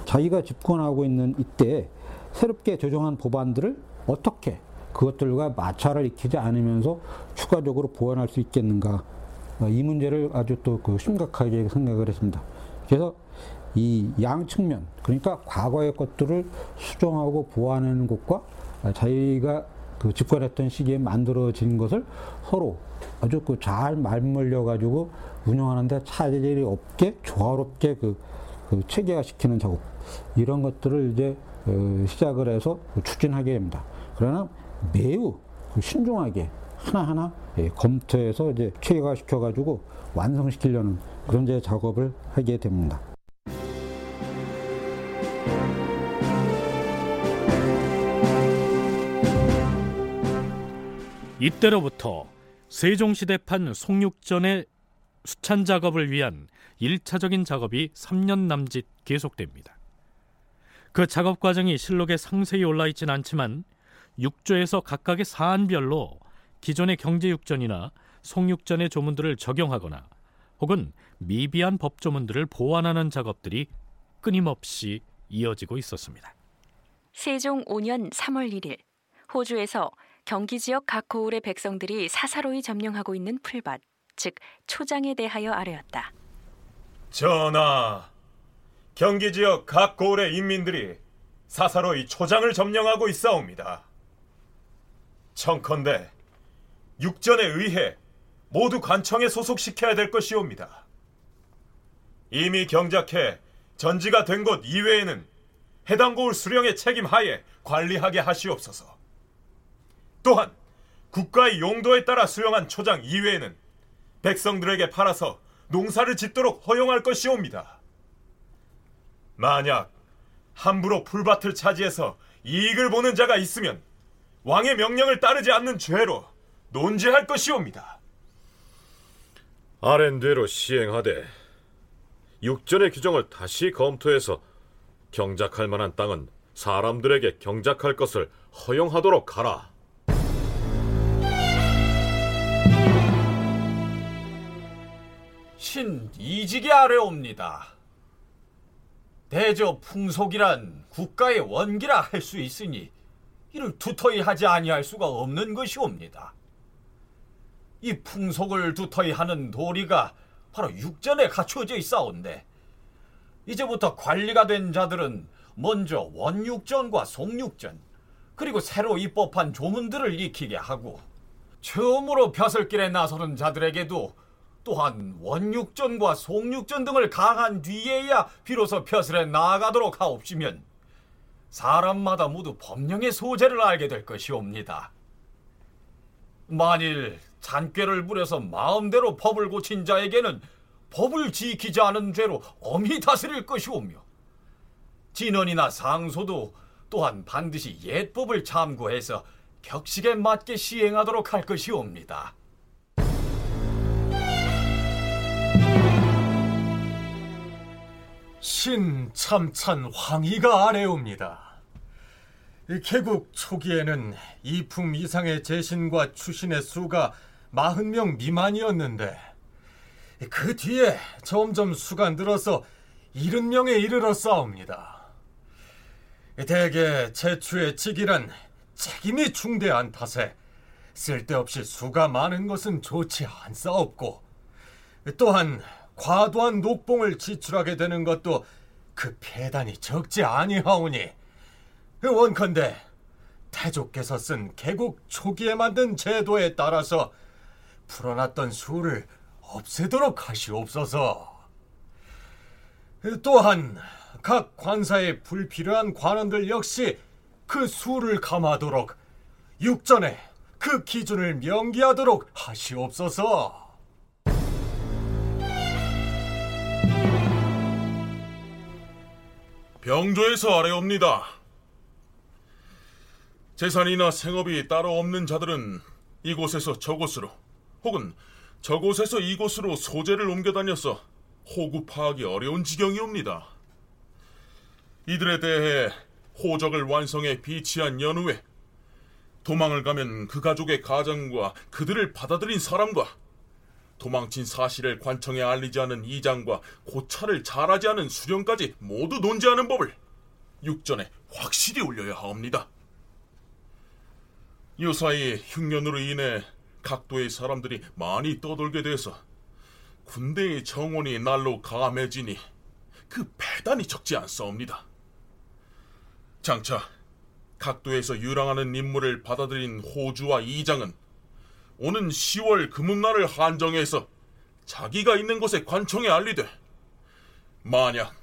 H: 자기가 집권하고 있는 이때 새롭게 조정한 법안들을 어떻게 그것들과 마찰을 익히지 않으면서 추가적으로 보완할 수 있겠는가 이 문제를 아주 또 그 심각하게 생각을 했습니다. 그래서 이 양 측면 그러니까 과거의 것들을 수정하고 보완하는 것과 자기가 그 집권했던 시기에 만들어진 것을 서로 아주 그잘 말물려 가지고 운영하는데 차질이 없게 조화롭게 그, 그 체계화 시키는 작업 이런 것들을 이제 어, 시작을 해서 추진하게 됩니다. 그러나 매우 신중하게 하나하나 예, 검토해서 이제 체계화 시켜 가지고 완성시키려는 그런 이제 작업을 하게 됩니다.
B: 이때로부터 세종시대판 송육전의 수찬 작업을 위한 1차적인 작업이 3년 남짓 계속됩니다. 그 작업 과정이 실록에 상세히 올라 있진 않지만 육조에서 각각의 사안별로 기존의 경제육전이나 송육전의 조문들을 적용하거나 혹은 미비한 법조문들을 보완하는 작업들이 끊임없이 이어지고 있었습니다.
A: 세종 5년 3월 1일 호주에서 경기 지역 각 고을의 백성들이 사사로이 점령하고 있는 풀밭, 즉 초장에 대하여 아뢰었다.
G: 전하, 경기 지역 각 고을의 인민들이 사사로이 초장을 점령하고 있사옵니다. 청컨대 육전에 의해 모두 관청에 소속시켜야 될 것이옵니다. 이미 경작해 전지가 된 곳 이외에는 해당 고을 수령의 책임 하에 관리하게 하시옵소서. 또한 국가의 용도에 따라 수령한 초장 이외에는 백성들에게 팔아서 농사를 짓도록 허용할 것이옵니다. 만약 함부로 풀밭을 차지해서 이익을 보는 자가 있으면 왕의 명령을 따르지 않는 죄로 논지할 것이옵니다.
D: 아랜대로 시행하되 육전의 규정을 다시 검토해서 경작할 만한 땅은 사람들에게 경작할 것을 허용하도록 하라.
M: 신 이직이 아래옵니다. 대저 풍속이란 국가의 원기라 할 수 있으니 이를 두터이 하지 아니할 수가 없는 것이옵니다. 이 풍속을 두터이 하는 도리가 바로 육전에 갖추어져 있사온데 이제부터 관리가 된 자들은 먼저 원육전과 송육전 그리고 새로 입법한 조문들을 익히게 하고 처음으로 벼슬길에 나서는 자들에게도 또한 원육전과 송육전 등을 강한 뒤에야 비로소 벼슬에 나아가도록 하옵시면 사람마다 모두 법령의 소재를 알게 될 것이옵니다. 만일 잔꾀를 부려서 마음대로 법을 고친 자에게는 법을 지키지 않은 죄로 엄히 다스릴 것이오며 진원이나 상소도 또한 반드시 옛법을 참고해서 격식에 맞게 시행하도록 할 것이옵니다.
L: 신참찬 황희가 아래옵니다. 개국 초기에는 이품 이상의 재신과 추신의 수가 40명 미만이었는데 그 뒤에 점점 수가 늘어서 70명에 이르러 싸웁니다. 대개 제추의 직이란 책임이 중대한 탓에 쓸데없이 수가 많은 것은 좋지 않사옵고 또한 과도한 녹봉을 지출하게 되는 것도 그 폐단이 적지 아니하오니 원컨대 태조께서 쓴 개국 초기에 만든 제도에 따라서 풀어놨던 수를 없애도록 하시옵소서. 또한 각 관사에 불필요한 관원들 역시 그 수를 감하도록 육전에 그 기준을 명기하도록 하시옵소서.
O: 병조에서 아래옵니다. 재산이나 생업이 따로 없는 자들은 이곳에서 저곳으로 혹은 저곳에서 이곳으로 소재를 옮겨 다녀서 호구 파악이 어려운 지경이옵니다. 이들에 대해 호적을 완성해 비치한 연후에 도망을 가면 그 가족의 가장과 그들을 받아들인 사람과 도망친 사실을 관청에 알리지 않은 이장과 고찰을 잘하지 않은 수령까지 모두 논지하는 법을 육전에 확실히 올려야 하옵니다. 요사이 흉년으로 인해 각도의 사람들이 많이 떠돌게 돼서 군대의 정원이 날로 감해지니 그 배단이 적지 않사옵니다. 장차 각도에서 유랑하는 인물을 받아들인 호주와 이장은 오는 10월 금음날을 한정해서 자기가 있는 곳에 관청에 알리되 만약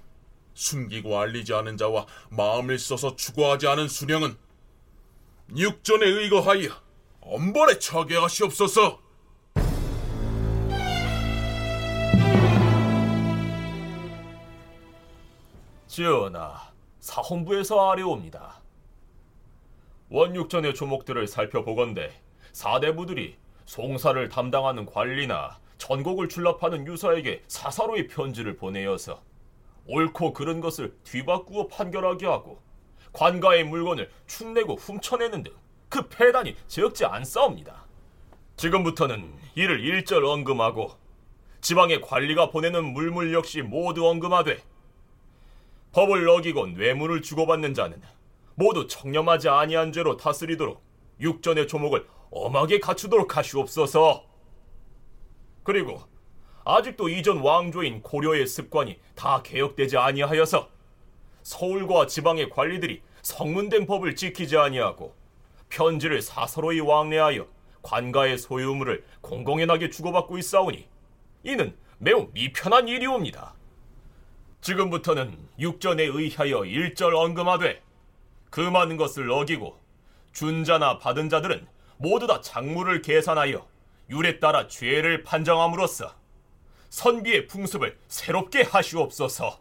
O: 숨기고 알리지 않은 자와 마음을 써서 추구하지 않은 수령은 육전에 의거하여 엄벌에 처하게 하시옵소서.
P: 전하, 사헌부에서 아래옵니다. 원육전의 조목들을 살펴보건대 사대부들이 송사를 담당하는 관리나 전곡을 출납하는 유사에게 사사로이 편지를 보내어서 옳고 그른 것을 뒤바꾸어 판결하게 하고 관가의 물건을 축내고 훔쳐내는 등 그 폐단이 적지 않사옵니다. 지금부터는 이를 일절 언금하고 지방의 관리가 보내는 물물 역시 모두 언금하되 법을 어기고 뇌물을 주고받는 자는 모두 청렴하지 아니한 죄로 다스리도록 육전의 조목을 엄하게 갖추도록 하시옵소서. 그리고 아직도 이전 왕조인 고려의 습관이 다 개혁되지 아니하여서 서울과 지방의 관리들이 성문된 법을 지키지 아니하고 편지를 사서로이 왕래하여 관가의 소유물을 공공연하게 주고받고 있사오니 이는 매우 미편한 일이옵니다. 지금부터는 육전에 의하여 일절 언금하되 그 많은 것을 어기고 준자나 받은 자들은 모두 다 작물을 계산하여 율에 따라 죄를 판정함으로써 선비의 풍습을 새롭게 하시옵소서.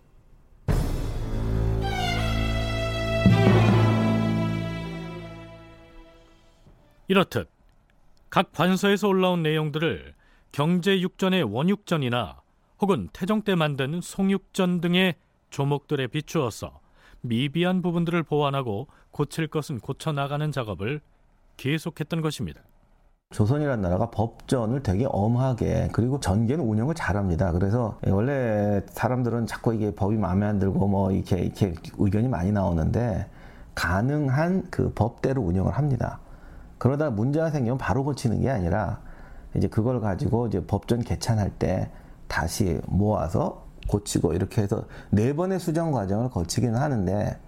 B: 이렇듯 각 관서에서 올라온 내용들을 경제육전의 원육전이나 혹은 태종 때 만든 송육전 등의 조목들에 비추어서 미비한 부분들을 보완하고 고칠 것은 고쳐 나가는 작업을 계속했던 것입니다.
F: 조선이라는 나라가 법전을 되게 엄하게 그리고 전개는 운영을 잘합니다. 그래서 원래 사람들은 자꾸 이게 법이 마음에 안 들고 뭐 이렇게 이렇게 의견이 많이 나오는데 가능한 그 법대로 운영을 합니다. 그러다 문제가 생기면 바로 고치는 게 아니라 이제 그걸 가지고 이제 법전 개찬할 때 다시 모아서 고치고 이렇게 해서 네 번의 수정 과정을 거치기는 하는데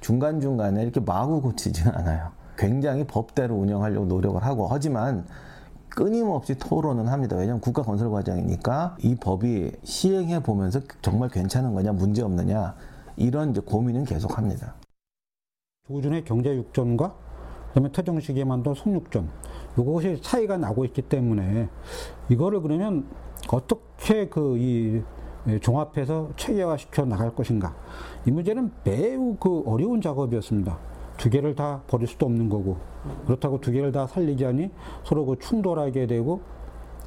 F: 중간중간에 이렇게 마구 고치지는 않아요. 굉장히 법대로 운영하려고 노력을 하고 하지만 끊임없이 토론은 합니다. 왜냐하면 국가 건설 과정이니까 이 법이 시행해 보면서 정말 괜찮은 거냐, 문제 없느냐 이런 이제 고민은 계속 합니다.
H: 조준의 경제 육전과 그다음에 태종시기에 만든 송육전 이것이 차이가 나고 있기 때문에 이거를 그러면 어떻게 그 이 종합해서 체계화시켜 나갈 것인가 이 문제는 매우 그 어려운 작업이었습니다. 두 개를 다 버릴 수도 없는 거고 그렇다고 두 개를 다 살리자니 서로 그 충돌하게 되고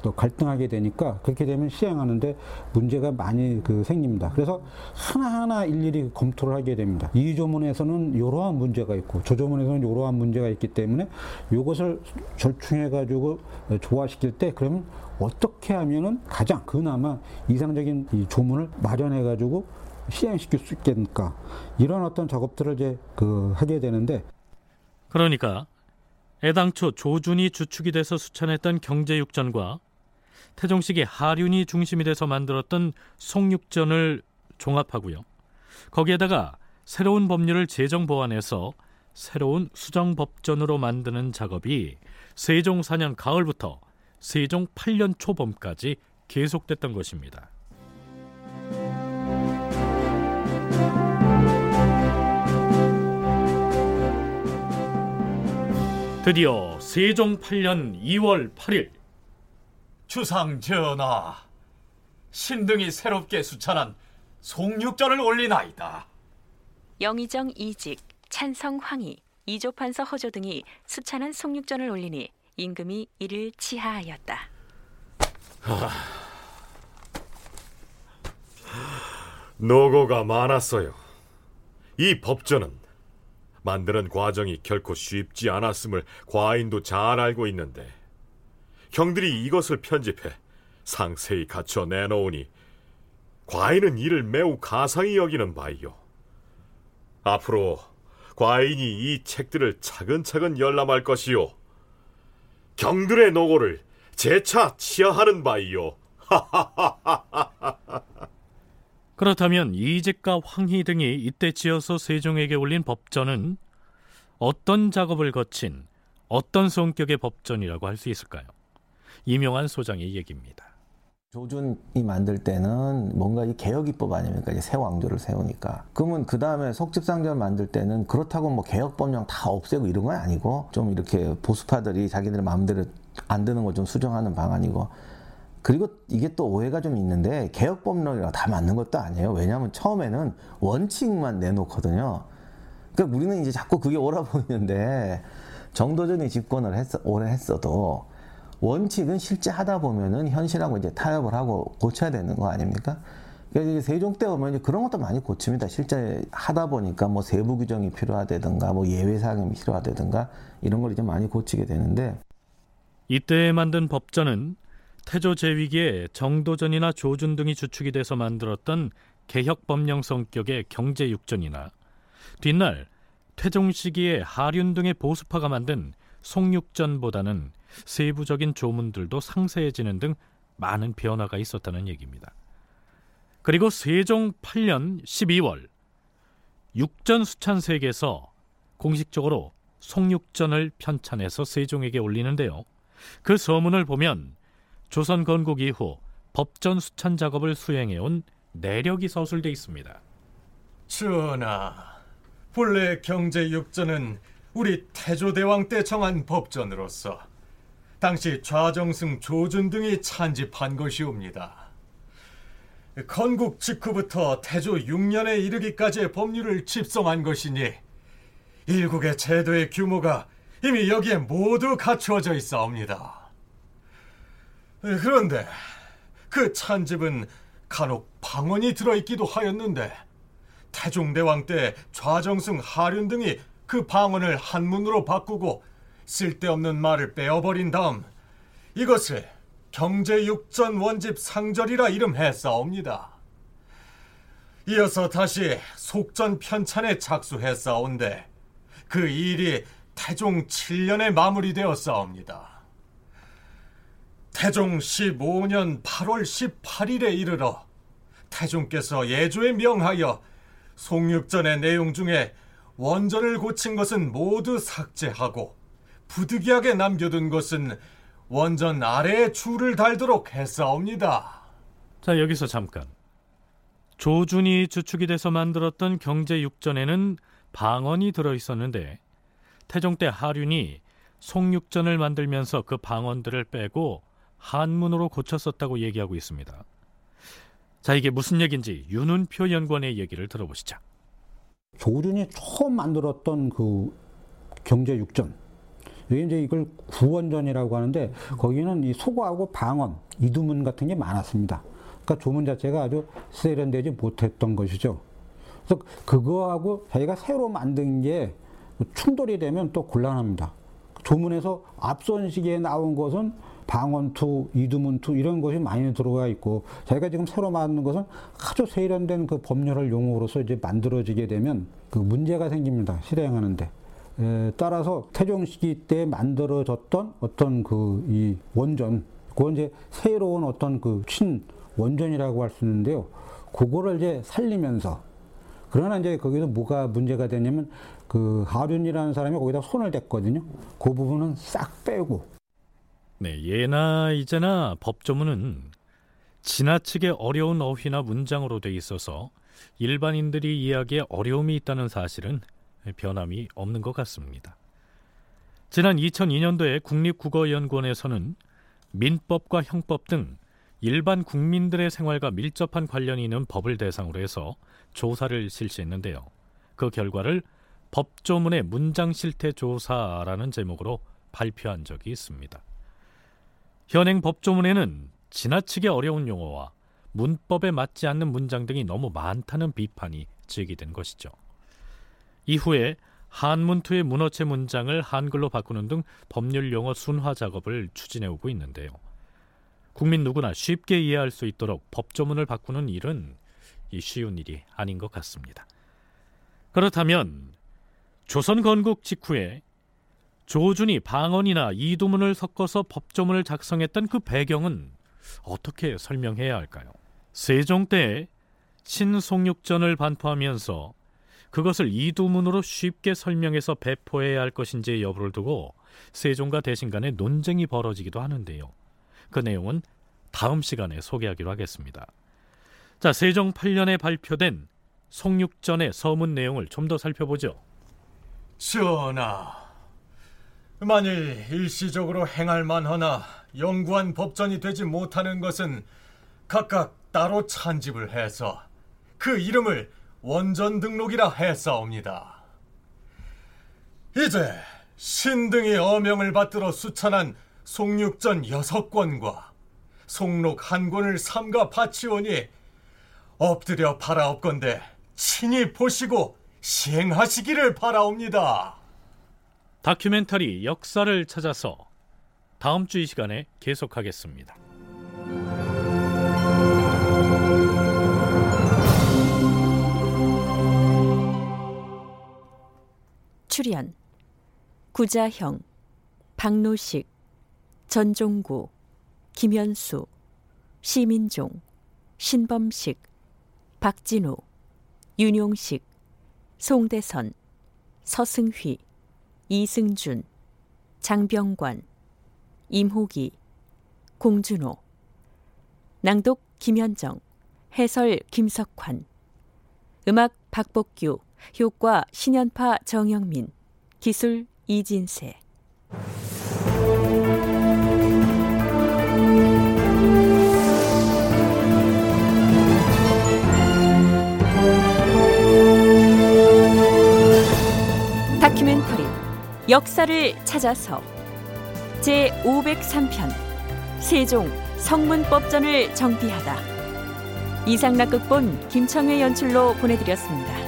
H: 또 갈등하게 되니까 그렇게 되면 시행하는데 문제가 많이 그 생깁니다. 그래서 하나하나 일일이 검토를 하게 됩니다. 이 조문에서는 이러한 문제가 있고 저 조문에서는 이러한 문제가 있기 때문에 이것을 절충해 가지고 조화시킬 때 그러면 어떻게 하면은 가장 그나마 이상적인 이 조문을 마련해 가지고 시행시킬 수 있겠는가 이런 어떤 작업들을 이제 그 하게 되는데
B: 그러니까 애당초 조준이 주축이 돼서 수찬했던 경제육전과 태종식이 하륜이 중심이 돼서 만들었던 송육전을 종합하고요. 거기에다가 새로운 법률을 제정 보완해서 새로운 수정 법전으로 만드는 작업이 세종 4년 가을부터 세종 8년 초봄까지 계속됐던 것입니다. 드디어 세종 8년 2월 8일
M: 주상 전하, 신등이 새롭게 수찬한 송육전을 올리나이다.
A: 영의정 이직, 찬성 황희, 이조판서 허조 등이 수찬한 송육전을 올리니 임금이 이를 치하하였다.
D: 노고가 많았어요. 이 법전은 만드는 과정이 결코 쉽지 않았음을 과인도 잘 알고 있는데 경들이 이것을 편집해 상세히 갖춰 내놓으니 과인은 이를 매우 가상히 여기는 바이요. 앞으로 과인이 이 책들을 차근차근 열람할 것이요. 경들의 노고를 재차 치하하는 바이요.
B: 그렇다면 이직과 황희 등이 이때 지어서 세종에게 올린 법전은 어떤 작업을 거친 어떤 성격의 법전이라고 할 수 있을까요? 이명환 소장의 얘기입니다.
F: 조준이 만들 때는 뭔가 이 개혁입법 아닙니까? 이제 새 왕조를 세우니까. 그러면 그 다음에 속집상전 만들 때는 그렇다고 뭐 개혁법령 다 없애고 이런 건 아니고 좀 이렇게 보수파들이 자기들 마음대로 안 되는 걸 좀 수정하는 방안이고. 그리고 이게 또 오해가 좀 있는데 개혁법령이랑 다 맞는 것도 아니에요. 왜냐하면 처음에는 원칙만 내놓거든요. 그러니까 우리는 이제 자꾸 그게 옳아 보이는데 정도전이 집권을 했 오래 했어도 원칙은 실제 하다 보면은 현실하고 이제 타협을 하고 고쳐야 되는 거 아닙니까? 그래서 세종 때 오면 이제 그런 것도 많이 고칩니다. 실제 하다 보니까 뭐 세부 규정이 필요하다든가 뭐 예외 사항이 필요하다든가 이런 걸 이제 많이 고치게 되는데
B: 이때 만든 법전은 태조 제위기에 정도전이나 조준 등이 주축이 돼서 만들었던 개혁 법령 성격의 경제 육전이나 뒷날 태종 시기에 하륜 등의 보수파가 만든 송육전보다는 세부적인 조문들도 상세해지는 등 많은 변화가 있었다는 얘기입니다. 그리고 세종 8년 12월 육전 수찬색에서 공식적으로 송육전을 편찬해서 세종에게 올리는데요. 그 서문을 보면 조선 건국 이후 법전 수찬 작업을 수행해온 내력이 서술돼 있습니다.
L: 전하, 본래 경제 육전은 우리 태조대왕 때 정한 법전으로서 당시 좌정승 조준 등이 찬집한 것이옵니다. 건국 직후부터 태조 6년에 이르기까지의 법률을 집성한 것이니 일국의 제도의 규모가 이미 여기에 모두 갖추어져 있사옵니다. 그런데 그 찬집은 간혹 방언이 들어있기도 하였는데 태종대왕 때 좌정승 하륜 등이 그 방언을 한문으로 바꾸고 쓸데없는 말을 빼어버린 다음 이것을 경제육전 원집 상절이라 이름했사옵니다. 이어서 다시 속전 편찬에 작수했사온데 그 일이 태종 7년에 마무리되었사옵니다. 태종 15년 8월 18일에 이르러 태종께서 예조에 명하여 송육전의 내용 중에 원전을 고친 것은 모두 삭제하고 부득이하게 남겨둔 것은 원전 아래에 줄을 달도록 했사옵니다.
B: 자 여기서 잠깐 조준이 주축이 돼서 만들었던 경제 육전에는 방언이 들어 있었는데 태종 때 하륜이 송육전을 만들면서 그 방언들을 빼고 한문으로 고쳤었다고 얘기하고 있습니다. 자, 이게 무슨 얘기인지 윤은표 연구원의 얘기를 들어보시죠.
H: 조준이 처음 만들었던 그 경제 육전. 여기 이제 이걸 구원전이라고 하는데 거기는 이 소고하고 방언, 이두문 같은 게 많았습니다. 그러니까 조문 자체가 아주 세련되지 못했던 것이죠. 그래서 그거하고 자기가 새로 만든 게 충돌이 되면 또 곤란합니다. 조문에서 앞선 시기에 나온 것은 방언투, 이두문투 이런 것이 많이 들어가 있고 자기가 지금 새로 만든 것은 아주 세련된 그 법률을 용어로서 이제 만들어지게 되면 그 문제가 생깁니다. 실행하는데. 에, 따라서 태종 시기 때 만들어졌던 어떤 그 이 원전, 그건 이제 새로운 어떤 그 친 원전이라고 할 수 있는데요. 그거를 이제 살리면서 그러나 이제 거기서 뭐가 문제가 되냐면 그 하륜이라는 사람이 거기다 손을 댔거든요. 그 부분은 싹 빼고.
B: 네, 예나 이제나 법조문은 지나치게 어려운 어휘나 문장으로 돼 있어서 일반인들이 이해하기에 어려움이 있다는 사실은 변함이 없는 것 같습니다. 지난 2002년도에 국립국어연구원에서는 민법과 형법 등 일반 국민들의 생활과 밀접한 관련이 있는 법을 대상으로 해서 조사를 실시했는데요. 그 결과를 법조문의 문장 실태 조사라는 제목으로 발표한 적이 있습니다. 현행 법조문에는 지나치게 어려운 용어와 문법에 맞지 않는 문장 등이 너무 많다는 비판이 제기된 것이죠. 이후에 한문투의 문어체 문장을 한글로 바꾸는 등 법률 용어 순화 작업을 추진해 오고 있는데요. 국민 누구나 쉽게 이해할 수 있도록 법조문을 바꾸는 일은 쉬운 일이 아닌 것 같습니다. 그렇다면 조선 건국 직후에 조준이 방언이나 이두문을 섞어서 법조문을 작성했던 그 배경은 어떻게 설명해야 할까요? 세종 때 신송육전을 반포하면서 그것을 이두문으로 쉽게 설명해서 배포해야 할 것인지의 여부를 두고 세종과 대신 간에 논쟁이 벌어지기도 하는데요. 그 내용은 다음 시간에 소개하기로 하겠습니다. 자, 세종 8년에 발표된 송육전의 서문 내용을 좀 더 살펴보죠.
G: 전하, 만일 일시적으로 행할 만하나 영구한 법전이 되지 못하는 것은 각각 따로 찬집을 해서 그 이름을 원전 등록이라 했사옵니다. 이제 신등이 어명을 받들어 수찬한 송육전 여섯 권과 송록 한 권을 삼가 바치오니 엎드려 바라옵건대 친히 보시고 시행하시기를 바라옵니다.
B: 다큐멘터리 역사를 찾아서 다음 주 이 시간에 계속하겠습니다.
A: 출연. 구자형, 박노식, 전종구, 김현수, 시민종, 신범식, 박진우, 윤용식, 송대선, 서승휘, 이승준, 장병관, 임호기, 공준호, 낭독 김현정, 해설 김석환, 음악 박복규, 효과 신연파 정영민, 기술 이진세. 다큐멘터리 역사를 찾아서 제 503편 세종 성문법전을 정비하다 이상락 극본 김청회 연출로 보내드렸습니다.